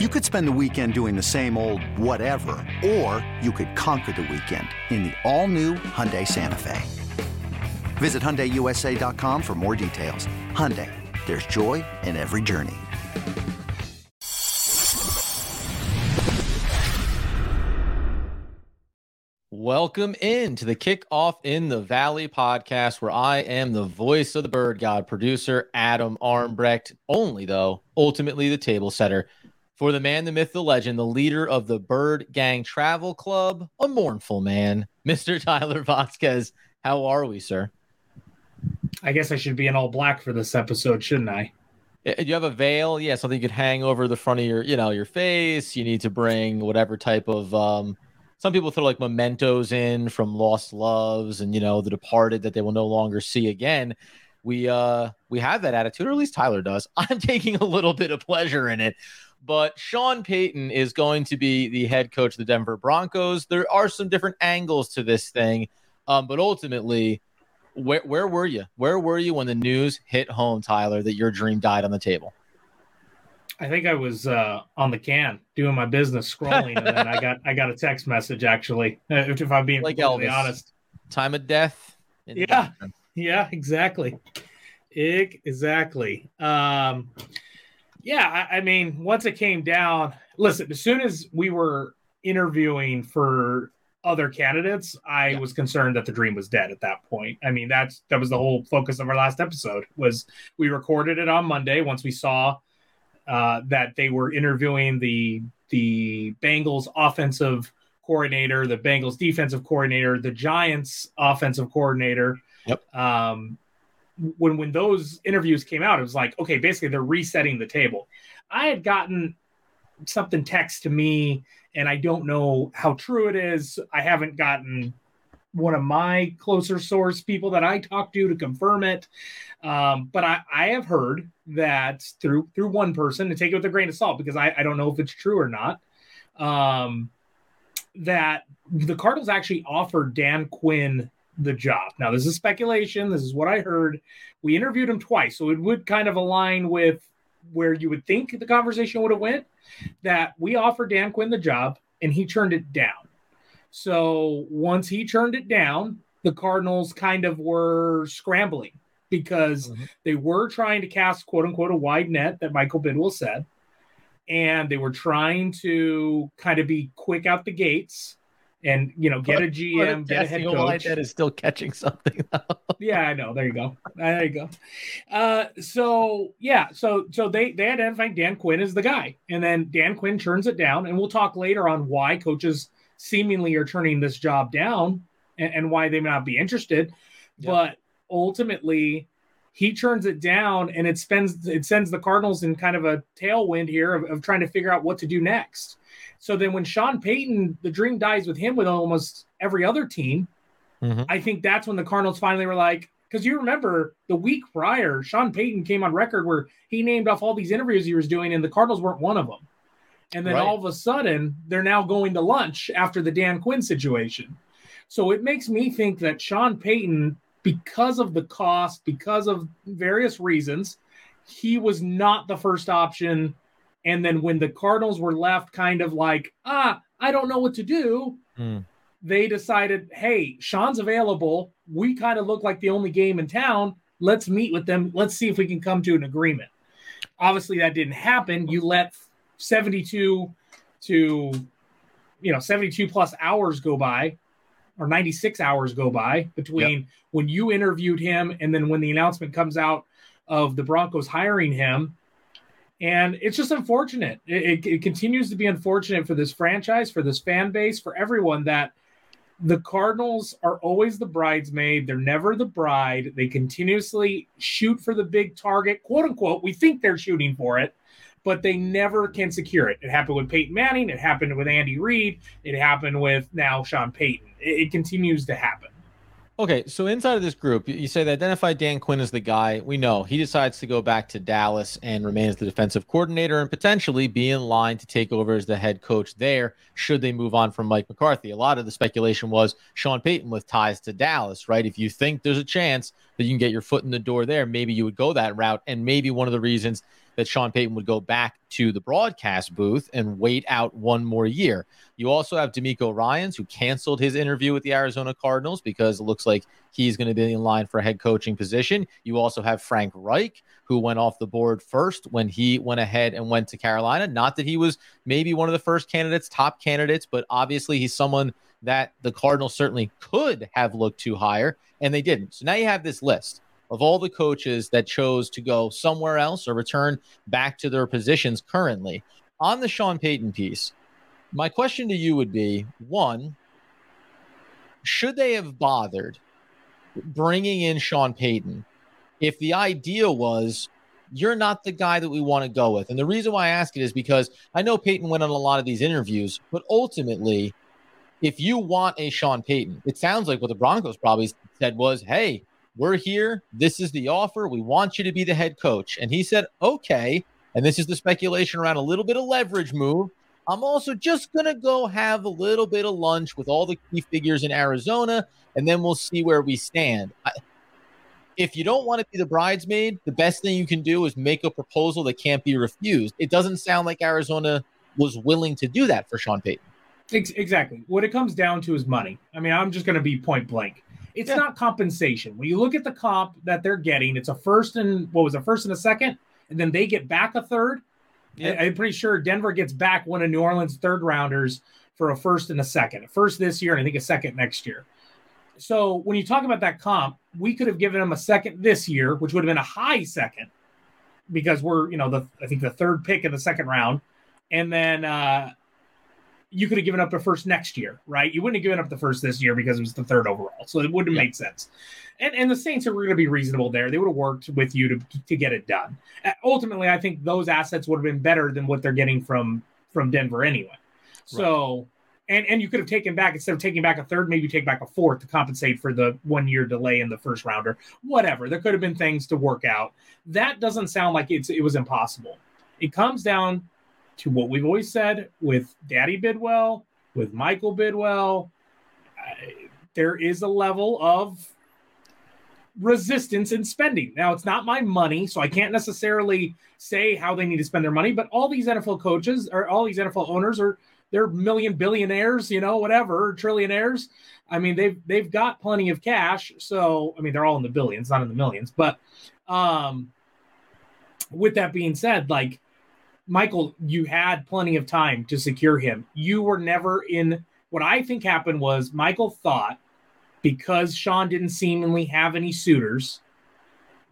You could spend the weekend doing the same old whatever, or you could conquer the weekend in the all-new Hyundai Santa Fe. Visit HyundaiUSA.com for more details. Hyundai, there's joy in every journey. Welcome in to the Kickoff in the Valley podcast, where I am the voice of the bird god, producer Adam Armbrecht, only though, ultimately the table setter for the man, the myth, the legend, the leader of the Bird Gang Travel Club, a mournful man, Mr. Tyler Vasquez. How are we, sir? I guess I should be in all black for this episode, shouldn't I? You have a veil? Yeah, something you could hang over the front of your, you know, your face. You need to bring whatever type of um some people throw like mementos in from lost loves and you know the departed that they will no longer see again we uh we have that attitude or at least tyler does i'm taking a little bit of pleasure in it but Sean Payton is going to be the head coach of the Denver Broncos. There are some different angles to this thing, um, but ultimately, where where were you? Where were you when the news hit home, Tyler, that your dream died on the table? I think I was uh, on the can doing my business, scrolling, and then I got I got a text message. Actually, uh, if, if I'm being like completely Elvis. honest, time of death. Yeah, yeah, exactly, exactly. Um, yeah, I, I mean, once it came down, listen, as soon as we were interviewing for other candidates, I yeah. was concerned that the dream was dead at that point. I mean, that's that was the whole focus of our last episode was we recorded it on Monday once we saw uh, that they were interviewing the the Bengals offensive coordinator, the Bengals defensive coordinator, the Giants offensive coordinator. Yep. Um, when when those interviews came out, it was like, okay, basically they're resetting the table. I had gotten something text to me, and I don't know how true it is. I haven't gotten one of my closer source people that I talk to to confirm it. Um, but I, I have heard that through through one person to take it with a grain of salt because I, I don't know if it's true or not. Um, that the Cardinals actually offered Dan Quinn the job. Now, this is speculation. This is what I heard. We interviewed him twice, so it would kind of align with where you would think the conversation would have went. That we offered Dan Quinn the job, and he turned it down. So once he turned it down, the Cardinals kind of were scrambling because mm-hmm. they were trying to cast quote unquote a wide net that Michael Bidwill said. And they were trying to kind of be quick out the gates and you know get a GM, get a head coach. That is still catching something. yeah, I know. There you go. There you go. Uh, so yeah, so so they they identify Dan Quinn as the guy, and then Dan Quinn turns it down, and we'll talk later on why coaches seemingly are turning this job down and, and why they may not be interested, yep. but ultimately he turns it down and it spends it sends the Cardinals in kind of a tailwind here of, of trying to figure out what to do next. So then when Sean Payton, the dream dies with him with almost every other team, mm-hmm. I think that's when the Cardinals finally were like, because you remember the week prior, Sean Payton came on record where he named off all these interviews he was doing, and the Cardinals weren't one of them. And then right. all of a sudden, they're now going to lunch after the Dan Quinn situation. So it makes me think that Sean Payton, because of the cost, because of various reasons, he was not the first option and then when the Cardinals were left kind of like, ah, I don't know what to do, mm. they decided, hey, Sean's available. We kind of look like the only game in town. Let's meet with them. Let's see if we can come to an agreement. Obviously, that didn't happen. You let 72 to, you know, 72 plus hours go by or 96 hours go by between yep. when you interviewed him and then when the announcement comes out of the Broncos hiring him and it's just unfortunate. It, it, it, continues to be unfortunate for this franchise, for this fan base, for everyone that the Cardinals are always the bridesmaid. They're never the bride. They continuously shoot for the big target, quote unquote. We think they're shooting for it, but they never can secure it. It happened with Peyton Manning. It happened with Andy Reid. It happened with now Sean Payton. It, it continues to happen. Okay, so inside of this group, you say they identify Dan Quinn as the guy. We know he decides to go back to Dallas and remain as the defensive coordinator and potentially be in line to take over as the head coach there should they move on from Mike McCarthy. A lot of the speculation was Sean Payton with ties to Dallas, right? If you think there's a chance that you can get your foot in the door there, maybe you would go that route. And maybe one of the reasons that Sean Payton would go back to the broadcast booth and wait out one more year. You also have DeMeco Ryans, who canceled his interview with the Arizona Cardinals because it looks like he's going to be in line for a head coaching position. You also have Frank Reich, who went off the board first when he went ahead and went to Carolina. Not that he was maybe one of the first candidates, top candidates, but obviously he's someone that the Cardinals certainly could have looked to hire, and they didn't. So now you have this list of all the coaches that chose to go somewhere else or return back to their positions currently. On the Sean Payton piece, my question to you would be one, should they have bothered bringing in Sean Payton if the idea was you're not the guy that we want to go with? And the reason why I ask it is because I know Payton went on a lot of these interviews, but ultimately, if you want a Sean Payton, it sounds like what the Broncos probably said was, hey, we're here. This is the offer. We want you to be the head coach. And he said, okay. And this is the speculation around a little bit of leverage move. I'm also just going to go have a little bit of lunch with all the key figures in Arizona, and then we'll see where we stand. I, if you don't want to be the bridesmaid, the best thing you can do is make a proposal that can't be refused. It doesn't sound like Arizona was willing to do that for Sean Payton. Exactly. What it comes down to is money. I mean, I'm just going to be point blank. It's yeah. not compensation. When you look at the comp that they're getting, it's a first and what was a first and a second, and then they get back a third. Yep. I'm pretty sure Denver gets back one of New Orleans' third rounders for a first and a second. A first this year, and I think a second next year. So when you talk about that comp, we could have given them a second this year, which would have been a high second, because we're you know the I think the third pick in the second round, and then uh, you could have given up the first next year, right? You wouldn't have given up the first this year because it was the third overall. So it wouldn't have yeah. made sense. And and the Saints are going to be reasonable there. They would have worked with you to to get it done. Ultimately, I think those assets would have been better than what they're getting from from Denver anyway. So right. and and you could have taken back instead of taking back a third, maybe take back a fourth to compensate for the one year delay in the first rounder. Whatever. There could have been things to work out. That doesn't sound like it's it was impossible. It comes down to what we've always said with Daddy Bidwill, with Michael Bidwill. there is a level of resistance in spending. Now, it's not my money, so I can't necessarily say how they need to spend their money, but all these NFL coaches or all these NFL owners are they're million billionaires, you know, whatever, trillionaires. I mean, they've they've got plenty of cash. So, I mean, they're all in the billions, not in the millions. But um with that being said, like Michael, you had plenty of time to secure him. You were never in. What I think happened was Michael thought because Sean didn't seemingly have any suitors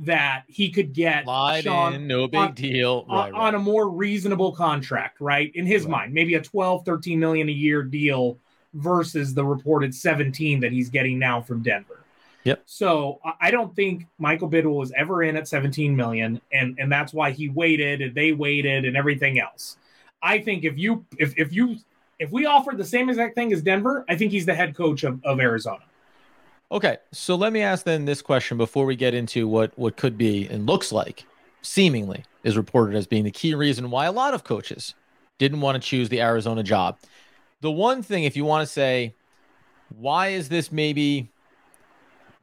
that he could get Lied Sean in, no big on, deal on, right, on, a more reasonable contract, right? In his right. mind, maybe a 12, 13 million a year deal versus the reported 17 that he's getting now from Denver. Yep. So I don't think Michael Bidwill was ever in at 17 million, and and that's why he waited and they waited and everything else. I think if you if if you if we offered the same exact thing as Denver, I think he's the head coach of, of Arizona. Okay, so let me ask then this question before we get into what what could be and looks like, seemingly is reported as being the key reason why a lot of coaches didn't want to choose the Arizona job. The one thing, if you want to say, why is this maybe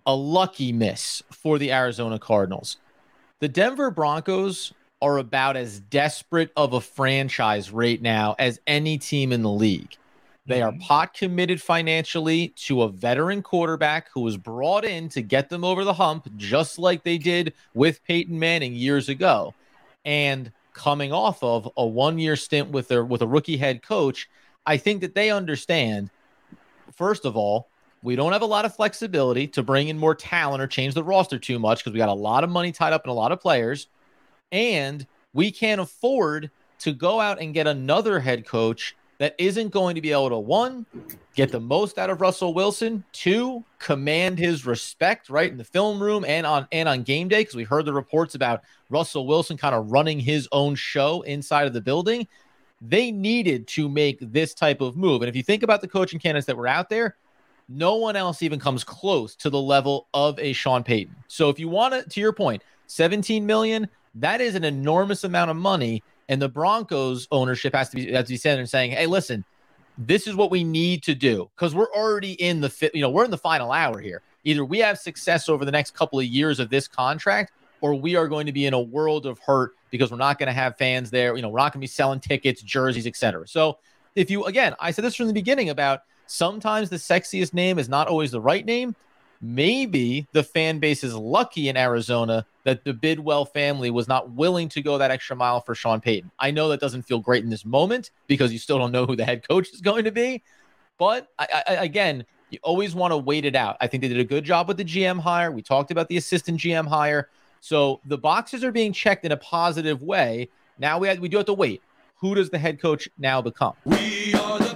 a lucky miss for the Arizona Cardinals. The Denver Broncos are about as desperate of a franchise right now as any team in the league. They are mm-hmm. pot committed financially to a veteran quarterback who was brought in to get them over the hump, just like they did with Peyton Manning years ago. And coming off of a one year stint with their with a rookie head coach, I think that they understand, first of all, we don't have a lot of flexibility to bring in more talent or change the roster too much because we got a lot of money tied up in a lot of players. And we can't afford to go out and get another head coach that isn't going to be able to one, get the most out of Russell Wilson, two, command his respect right in the film room and on and on game day because we heard the reports about Russell Wilson kind of running his own show inside of the building. They needed to make this type of move. And if you think about the coaching candidates that were out there, no one else even comes close to the level of a Sean Payton. So if you want to, to your point, 17 million, that is an enormous amount of money. And the Broncos ownership has to be, to be sitting and saying, hey, listen, this is what we need to do because we're already in the fit, you know, we're in the final hour here. Either we have success over the next couple of years of this contract, or we are going to be in a world of hurt because we're not going to have fans there. You know, we're not going to be selling tickets, jerseys, etc. So if you again, I said this from the beginning about sometimes the sexiest name is not always the right name. Maybe the fan base is lucky in Arizona that the Bidwill family was not willing to go that extra mile for Sean Payton. I know that doesn't feel great in this moment because you still don't know who the head coach is going to be. But I, I, again, you always want to wait it out. I think they did a good job with the GM hire. We talked about the assistant GM hire. So the boxes are being checked in a positive way. Now we have, we do have to wait. Who does the head coach now become? We are the